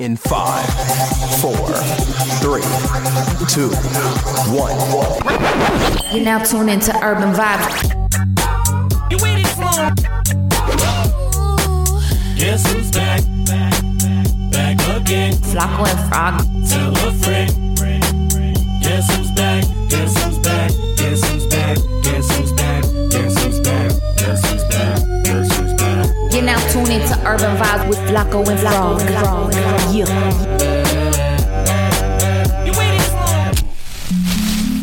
In five, four, three, two, one. You're now tuned into Urban Vibes. You waited for Guess who's back? Back again. Flacco and Frog. Tell a friend. Guess who's back? Guess who's into Urban Vibes with Flacco and Frog. Yeah.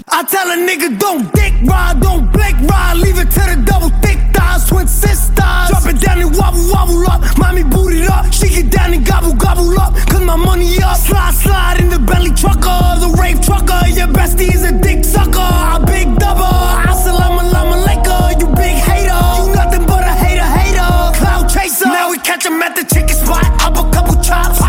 I tell a nigga don't dick ride, don't blink ride, leave it to the double thick thighs, twin sisters. Drop it down and wobble, wobble up. Mommy boot it up, she get down and gobble, gobble up. Cause my money up. Slide, slide in the belly trucker, the rave trucker. Your bestie is a dick sucker. I big double. Catch him at the chicken spot. Up a couple chops.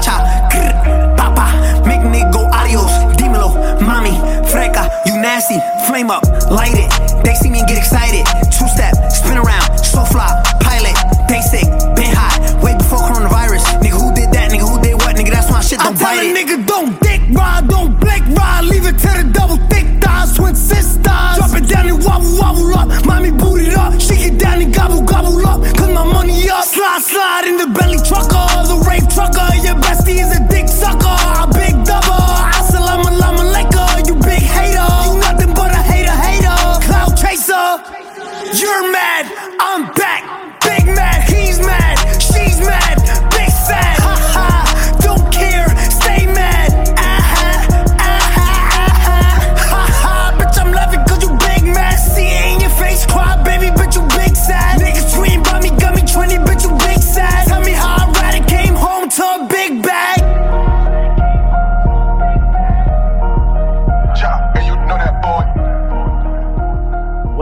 Cha cha. Papa, make nigga go adios. Dímelo, mommy, freca, you nasty. Flame up, light it. They see me and get excited. Two step, spin around, so fly, pilot. They sick, been hot, way before coronavirus. Nigga, who did that? Nigga, who did what? Nigga, that's my shit. Don't I tell bite a it. nigga don't dick ride, don't blick ride, leave it to the double thick thighs, twin sisters. Drop it down and wobble, wobble up. Mommy boot it up, she get down and gobble, gobble up. Cause my money up. Slide, slide in the belly trucker, the rave trucker.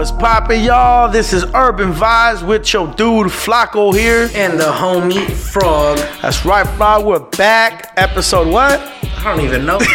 What's poppin', y'all? This is Urban Vibes with your dude Flacco here. and the homie Frog. That's right, bro. We're back. Episode what? I don't even know.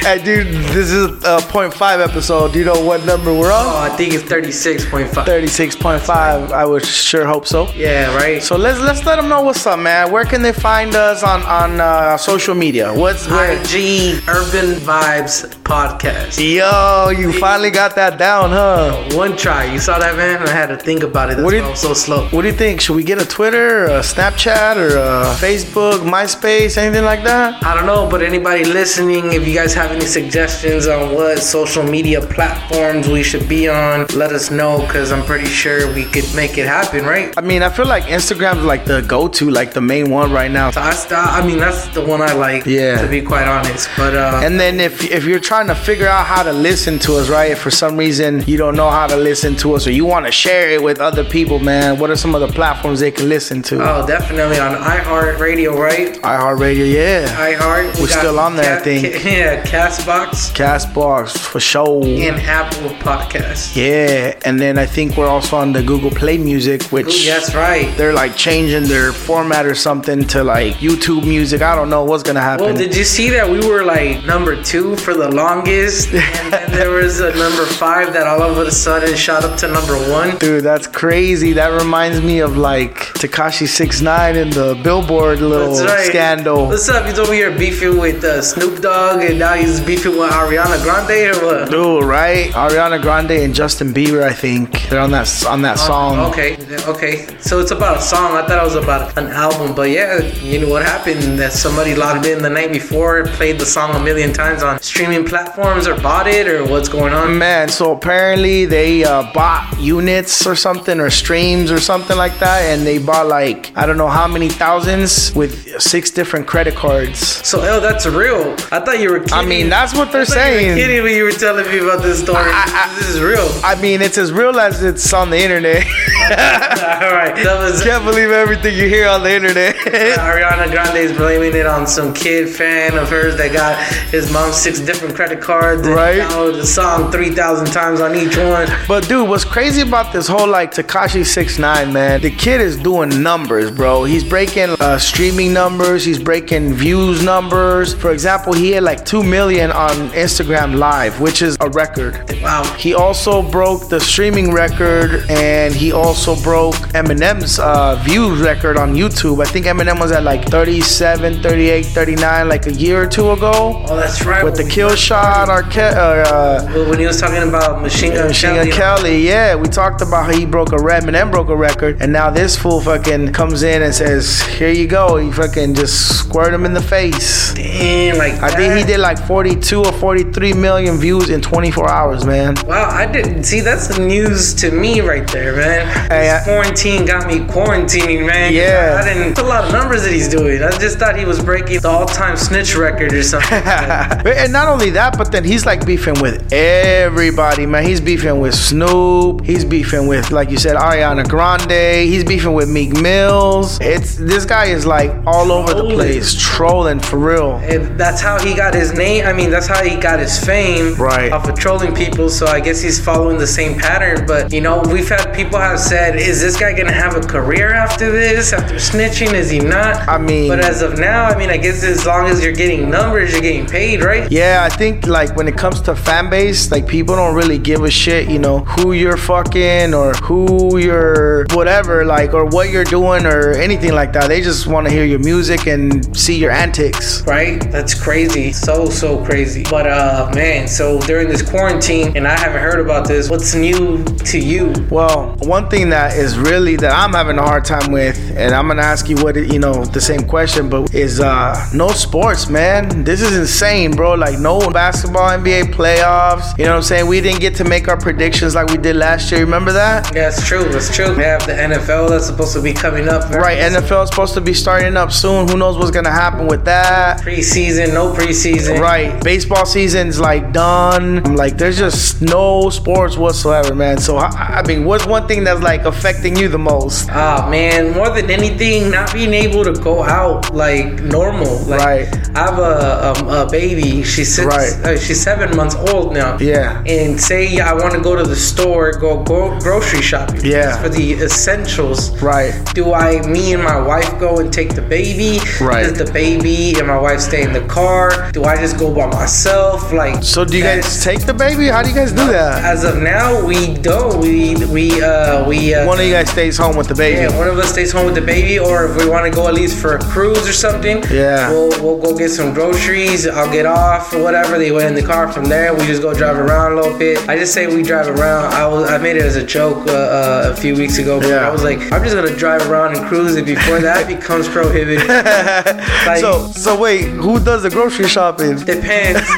Hey, dude, this is a point five episode. Do you know what number we're on? oh. I think it's 36.5. Thirty-six point five. I would sure hope so. Yeah, right. So let's let's let them know what's up, man. Where can they find us on on uh, social media? What's where? IG Urban Vibes Podcast. Yo, you finally got that down, huh? One try. You saw that, man? I had to think about it. That's What why did- I'm so slow. What do you think? Should we get a Twitter, a Snapchat, or a Facebook, MySpace, anything like that? I don't know, but anybody listening, if you guys have any suggestions on what social media platforms we should be on, let us know because I'm pretty sure we could make it happen, right? I mean, I feel like Instagram's like the go-to, like the main one right now. So the, I mean, that's the one I like, Yeah. to be quite honest. But uh, And then if if you're trying to figure out how to listen to us, right? If for some reason you don't know how to listen to us or you want to share it with other people, man, what are some of the platforms they can listen to? oh, definitely on iHeartRadio, right? iHeartRadio, yeah. We We're still on there, I Ca- think. Ca- yeah, Castbox Castbox for sure. and Apple Podcasts. Yeah, and then I think we're also on the Google Play Music, which Ooh, that's right. they're like changing their format or something to like YouTube Music. I don't know what's gonna happen. Well, did you see that we were like number two for the longest, and then there was a number five that all of a sudden shot up to number one. Dude, that's crazy. That reminds me of like Tekashi Six Nine in the Billboard little right. scandal. What's up? He's over here beefing with uh, Snoop Dogg, and now he's beefing with Ariana Grande or what? Dude, right? Ariana Grande and Justin Bieber, I think they're on that on that song. Oh, Okay, okay. So it's about a song. I thought it was about an album, but yeah, you know what happened? That somebody logged in the night before, played the song a million times on streaming platforms or bought it or what's going on? Man, so apparently they uh, bought units or something or streams or something like that, and they bought like I don't know how many thousands with six different credit cards. So, oh, that's real. I thought you were kidding. I mean, that's what they're I thought you were saying. kidding when you were telling me about this story. I- I- this is real. I mean, it's as real as it's on the internet. All right, that was Can't believe everything you hear on the internet. Ariana Grande is blaming it on some kid fan of hers that got his mom six different credit cards and Right. downloaded the song 3,000 times on each one. But dude, what's crazy about this whole like Tekashi 69 man? The kid is doing numbers, bro. He's breaking uh, streaming numbers. He's breaking views numbers. For example, he had like two million on Instagram Live, which is a record. Wow. He also broke the streaming record, and he also broke Eminem's uh, views record on YouTube. I think Eminem was at like 37, 38, 39, like a year or two ago. Oh, that's right. With the kill shot, Arquette, uh, when he was talking about Machine Gun Machine Kelly. Kelly, yeah, we talked about how he broke a record, Eminem broke a record, and now this fool fucking comes in and says, "Here you go." He fucking just squirt him in the face. Damn, like I think he did like 42 or 43 million views in 24 hours, man. Wow, I didn't see that's the news to me right there, man. Hey, I- quarantine got me quarantining, man. Yeah. I didn't. A lot of numbers that he's doing. I just thought he was breaking the all-time snitch record or something. and not only that, but then he's like beefing with everybody, man. He's beefing with Snoop. He's beefing with, like you said, Ariana Grande. He's beefing with Meek Mills. It's this guy is like all over the place, trolling for real. And that's how he got his name. I mean, that's how he got his fame. Right. Off of trolling people. So I guess he's following the same pattern. But, you know, we've had people have said, is this guy going to have a career after this? After snitching? Is he not? I mean- But as of now, I mean, I guess as long as you're getting numbers, you're getting paid, right? Yeah, I think like when it comes to fan base, like people don't really give a shit, you know, who you're fucking or who you're whatever, like or what you're doing or anything like that. They just want to hear your music and see your antics. Right? That's crazy. So, so crazy. But, uh, man, so during this quarantine, and I haven't heard about this, what's new to you? Well, one thing that is really that I'm having a hard time with, and I'm gonna ask you what it, you know the same question, but is uh no sports, man. This is insane, bro. Like no basketball, NBA playoffs. You know what I'm saying? We didn't get to make our predictions like we did last year. Remember that? Yeah, it's true. It's true. We have the NFL that's supposed to be coming up. Right, NFL is supposed to be starting up soon. Who knows what's gonna happen with that? Preseason, no preseason. Right, baseball season's like done. Like, there's just no sports whatsoever, man. So, I, I mean, what's one thing that's like affecting you the most? Ah man, more than anything, not being able to go out like normal. Like, Right. I have a, a, a baby. She's six, Right. uh, she's seven months old now. Yeah. And say I want to go to the store, go, go grocery shopping. Yeah. For the essentials. Right. Do I, me and my wife go and take the baby? Right. Does the baby and my wife stay in the car? Do I just go by myself? Like. So, do you guys take the baby? How do you guys do that? As of now, we don't. We we uh we. Uh, One of you guys stays home with the baby. Yeah, one of us stays home with the baby, or if we want to go at least for a cruise or something, Yeah. we'll, we'll go get some groceries. I'll get off or whatever. They went in the car from there. We just go drive around a little bit. I just say we drive around. I was I made it as a joke uh, uh, a few weeks ago. But Yeah. I was like, I'm just gonna drive around and cruise it before that becomes prohibited. like, so, so wait, who does the grocery shopping? Depends.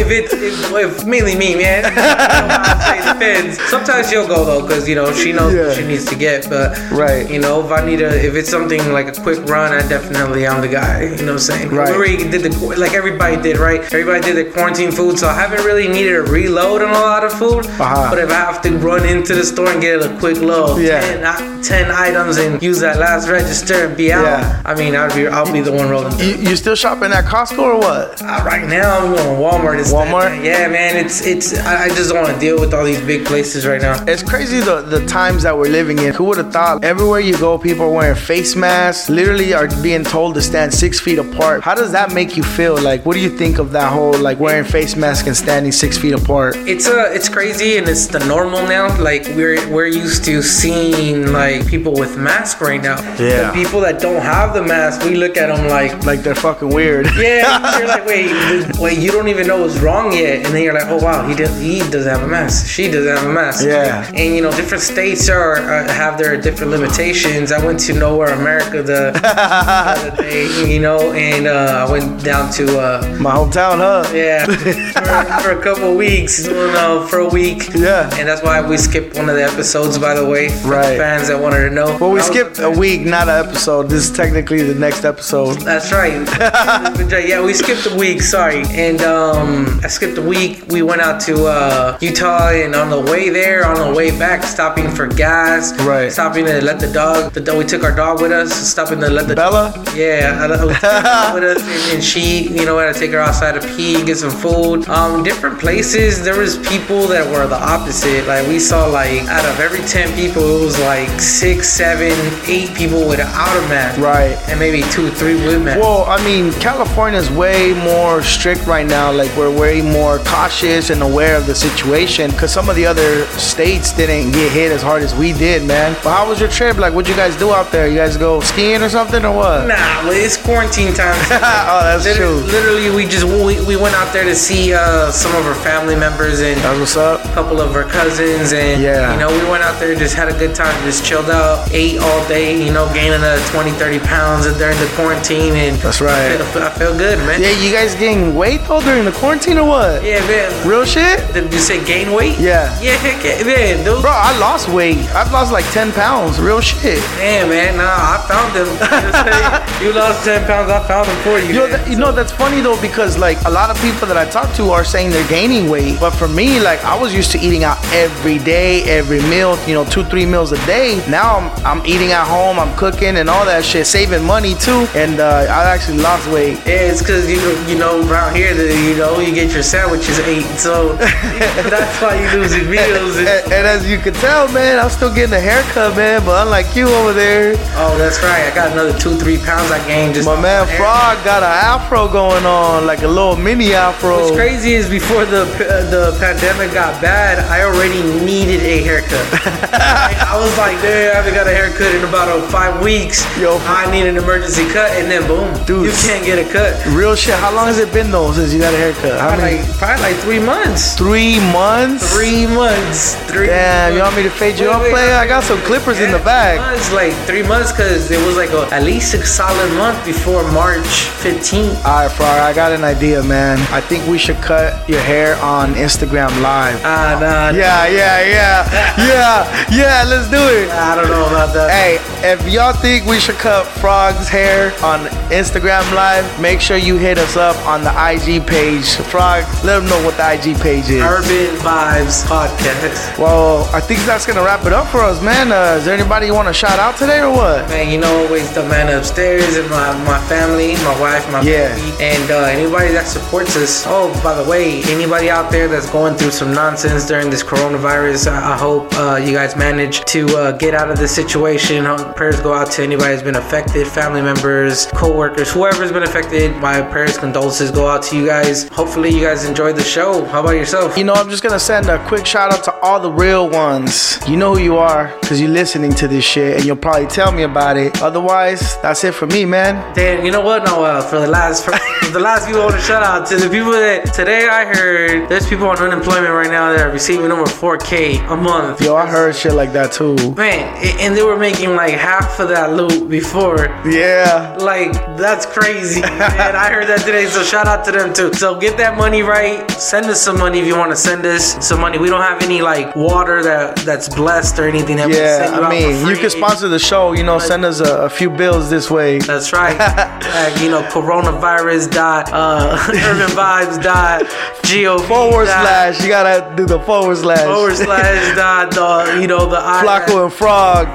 if it's if, if mainly me, man. You know how I say depends. Sometimes she'll go though, cause you know she knows Yeah. what she needs to get. But Right. you know, if I need a, if it's something like a quick run, I definitely I'm the guy. You know what I'm saying? Right. We already did the like everybody did, right? Everybody did the quarantine food, so I haven't really needed a reload on a lot of food. Uh-huh. But if I have to run into the store and get a quick load, Yeah. 10, uh, 10 items and use that last register and be out. Yeah. I mean, I'll be I'll be the one rolling. You, you still shopping at Costco or what? Uh, right now, I'm going Walmart. Instead. Walmart? Yeah, man. It's it's. I, I just don't want to deal with all these big places right now. It's crazy the, the times that we're living in. Who would have thought? Everywhere you go, people are wearing face masks, literally are being told to stand six feet apart. How does that make you feel? Like, what do you think of that whole like wearing face mask and standing six feet apart? It's uh, it's crazy and it's the normal now. Like we're we're used to seeing like people with masks right now. Yeah. The people that don't have the mask, we look at them like. Like they're fucking weird. Yeah, you're like, wait, wait, you don't even know what's wrong yet, and then you're like, oh wow, he does, he doesn't have a mask, she doesn't have a mask. Yeah. and you know, different states are uh, have their different limitations. I went to Nowhere America the, the other day, you know, and uh, I went down to uh, My hometown, huh? Yeah, for, for a couple weeks. Well, no, for a week. Yeah. And that's why we skipped one of the episodes, by the way. Right. The fans that wanted to know. Well, we skipped a week, not an episode. This is technically the next episode. That's right. yeah, we skipped a week. Sorry, and um, I skipped a week. We went out to uh, Utah, and on the way there, on the way back, stopping for gas. Right. Stopping to let the dog. The dog. We took our dog with us. Stopping to let the Bella? Yeah, I, I with us, and, and she, you know, had to take her outside to pee, get some food. Um, different places. There was people that were the opposite. Like we saw, like out of every ten people, it was like six, seven, eight people without a mask. Right. And maybe two, three with masks. Well, I mean, California's way more strict right now. Like, we're way more cautious and aware of the situation because some of the other states didn't get hit as hard as we did, man. But how was your trip? Like, what'd you guys do out there? You guys go skiing or something or what? Nah, well, it's quarantine time. oh, that's literally, true. literally, we just we, we went out there to see uh, some of our family members and That's what's up. a couple of our cousins, and Yeah. you know, we went out there, just had a good time, just chilled out, ate all day, you know, gaining uh, 20, 30 pounds during the quarantine, and That's right. I feel, I feel good, man. Yeah, you guys gain weight though during the quarantine or what? Yeah, man. Real shit? Did you say gain weight? Yeah. Yeah, man. Dude. Bro, I lost weight. I've lost like 10 pounds. Real shit. Damn, man. Nah, I found them. You lost 10 pounds, I found them for you. You know, that, you know that's funny though because like a lot of people that I talk to are saying they're gaining weight, but for me, like I was used to eating out every day, every meal, you know, two three meals a day. Now I'm I'm eating at home, I'm cooking and all that shit, saving money too, and uh, I actually lost weight. Yeah, it's because you you know around here that you know you get your sandwiches ate, so that's why you losing meals. And, and as you can tell, man, I'm still getting a haircut, man. But unlike you over there, Oh, that's right. I got another two, three pounds I gained just. my man. Frog got an afro going on, like a little mini afro. What's crazy is before the uh, the pandemic got bad, I already needed a haircut. I, I was like, damn, I haven't got a haircut in about uh, five weeks. Yo. I need an emergency cut, and then boom, Dude. you can't get a cut. Real shit. How long has it been though since you got a haircut? How Probably many? like, probably like three months. Three months. Three months. Three. Damn, you months. want me to fade you up, player? I got some clippers in the bag. Three months, like three months, cause it was like a, at least a solid month before March 15th. All right, Frog, I got an idea, man. I think we should cut your hair on Instagram Live. Ah, nah. Yeah, yeah, yeah, yeah, yeah. Let's do it. I don't know about that. Hey, if y'all think we should cut Frog's hair on Instagram Live, make sure you hit us up on the IG page. Frog, let them know what the IG page is. Urban Vibes Podcast. Well, I think that's gonna wrap it up for us, man. Uh, is there anybody you want to shout out today or what? Man, you know, always the man upstairs and my, my family, my wife, my Yeah. baby, and uh, anybody that supports us. Oh, by the way, anybody out there that's going through some nonsense during this coronavirus, I, I hope uh, you guys manage to uh, get out of this situation. Prayers go out to anybody that's been affected, family members, co-workers, whoever's been affected. My prayers, condolences go out to you guys. Hopefully, you guys enjoyed the show. How about yourself? You know, I'm just gonna send a quick shout out to all the real ones. You know who you are, because you're listening to this shit, and you'll probably tell me about it. Otherwise, that's it for me, man. Dan, you know what? No, uh, for the last for the last people I want to shout out to the people that today I heard there's people on unemployment right now that are receiving over 4K a month. Yo, I heard shit like that too. Man, and they were making like half of that loot before. Yeah. Like that's crazy, man. I heard that today, so shout out to them too. So get that money right. Send us some money if you want to send us some money. We don't have any like water that that's blessed or anything that we Yeah, send you I mean, you can sponsor the show, you know, send us a, a few bills this way. That's right. uh, you know, coronavirus dot uh, urban vibes dot gov Forward dot slash, you gotta do the forward slash. forward slash dot the you know the I- Flacco and Frog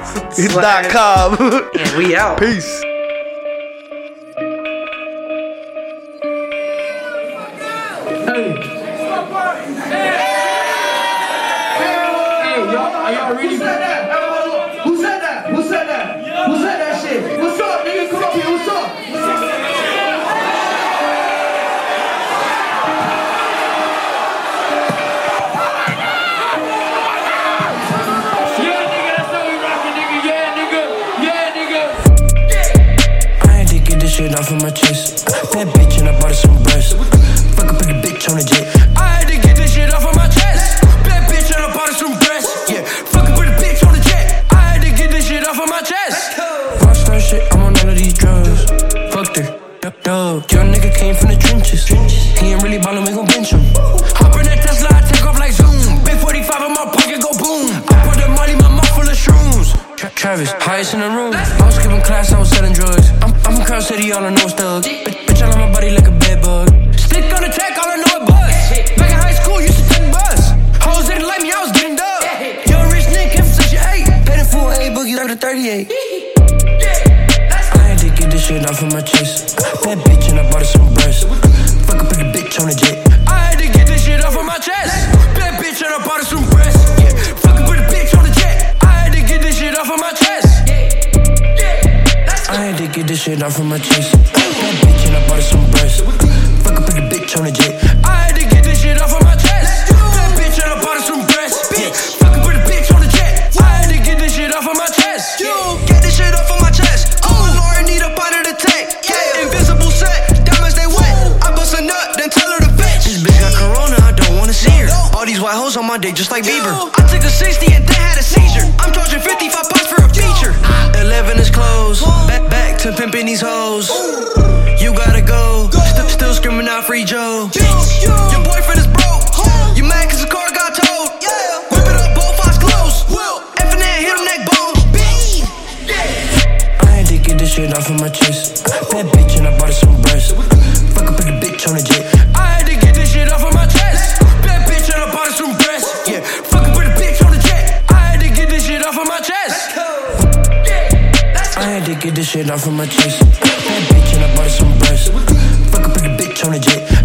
dot com. And we out. Peace. Hey, y'all, are Who said that? My chest. Bad bitch and I bought her some breasts. Fuck with the bitch on the jet. I had to get this shit off of my chest. Bad bitch and I bought her some breasts. Yeah, fuck up the bitch on the jet. I had to get this shit off of my chest. Rockstar shit, I'm on all of these drugs. Fucked her. Yep. dub. Young nigga came from the trenches. He ain't really ballin', we gon' bench him. Hop in that Tesla, I take off like Zoom. Big 45 in my pocket, go boom. I put the money, my mouth full of shrooms. Tra- Travis, highest in the room. I was skipping class, I was selling drugs. I'm, from Crown City, all I know is thug. Bitch, bitch, I love my body like a bed bug. Stick on the track, all I know is buzz. Back in high school, used to take bus. Hoes didn't like me, I was getting dub. Young rich nigga came from section 8. Paid in full A boogie over to 38. I had to get this shit off of my chest. Bad bitch and I shit off my chest. Bad bitch and I bought her some breasts. Fuck up pretty bitch on the jet. I had to get this shit off of my chest. Bad bitch and I bought her some breasts. Yeah. Fuck up pretty bitch on the jet. I had to get this shit off of my chest. Get this shit off of my chest. Oh, Lord, need up out of the tank. Yeah, invisible set, diamonds they wet. I bust a nut, then tell her to bitch. This bitch got corona, I don't wanna see her. All these white hoes on my dick just like Bieber. I these hoes. Had to get this shit off of my chest. Bad bitch and I bought her some breasts. Fuck up pretty bitch on the jet.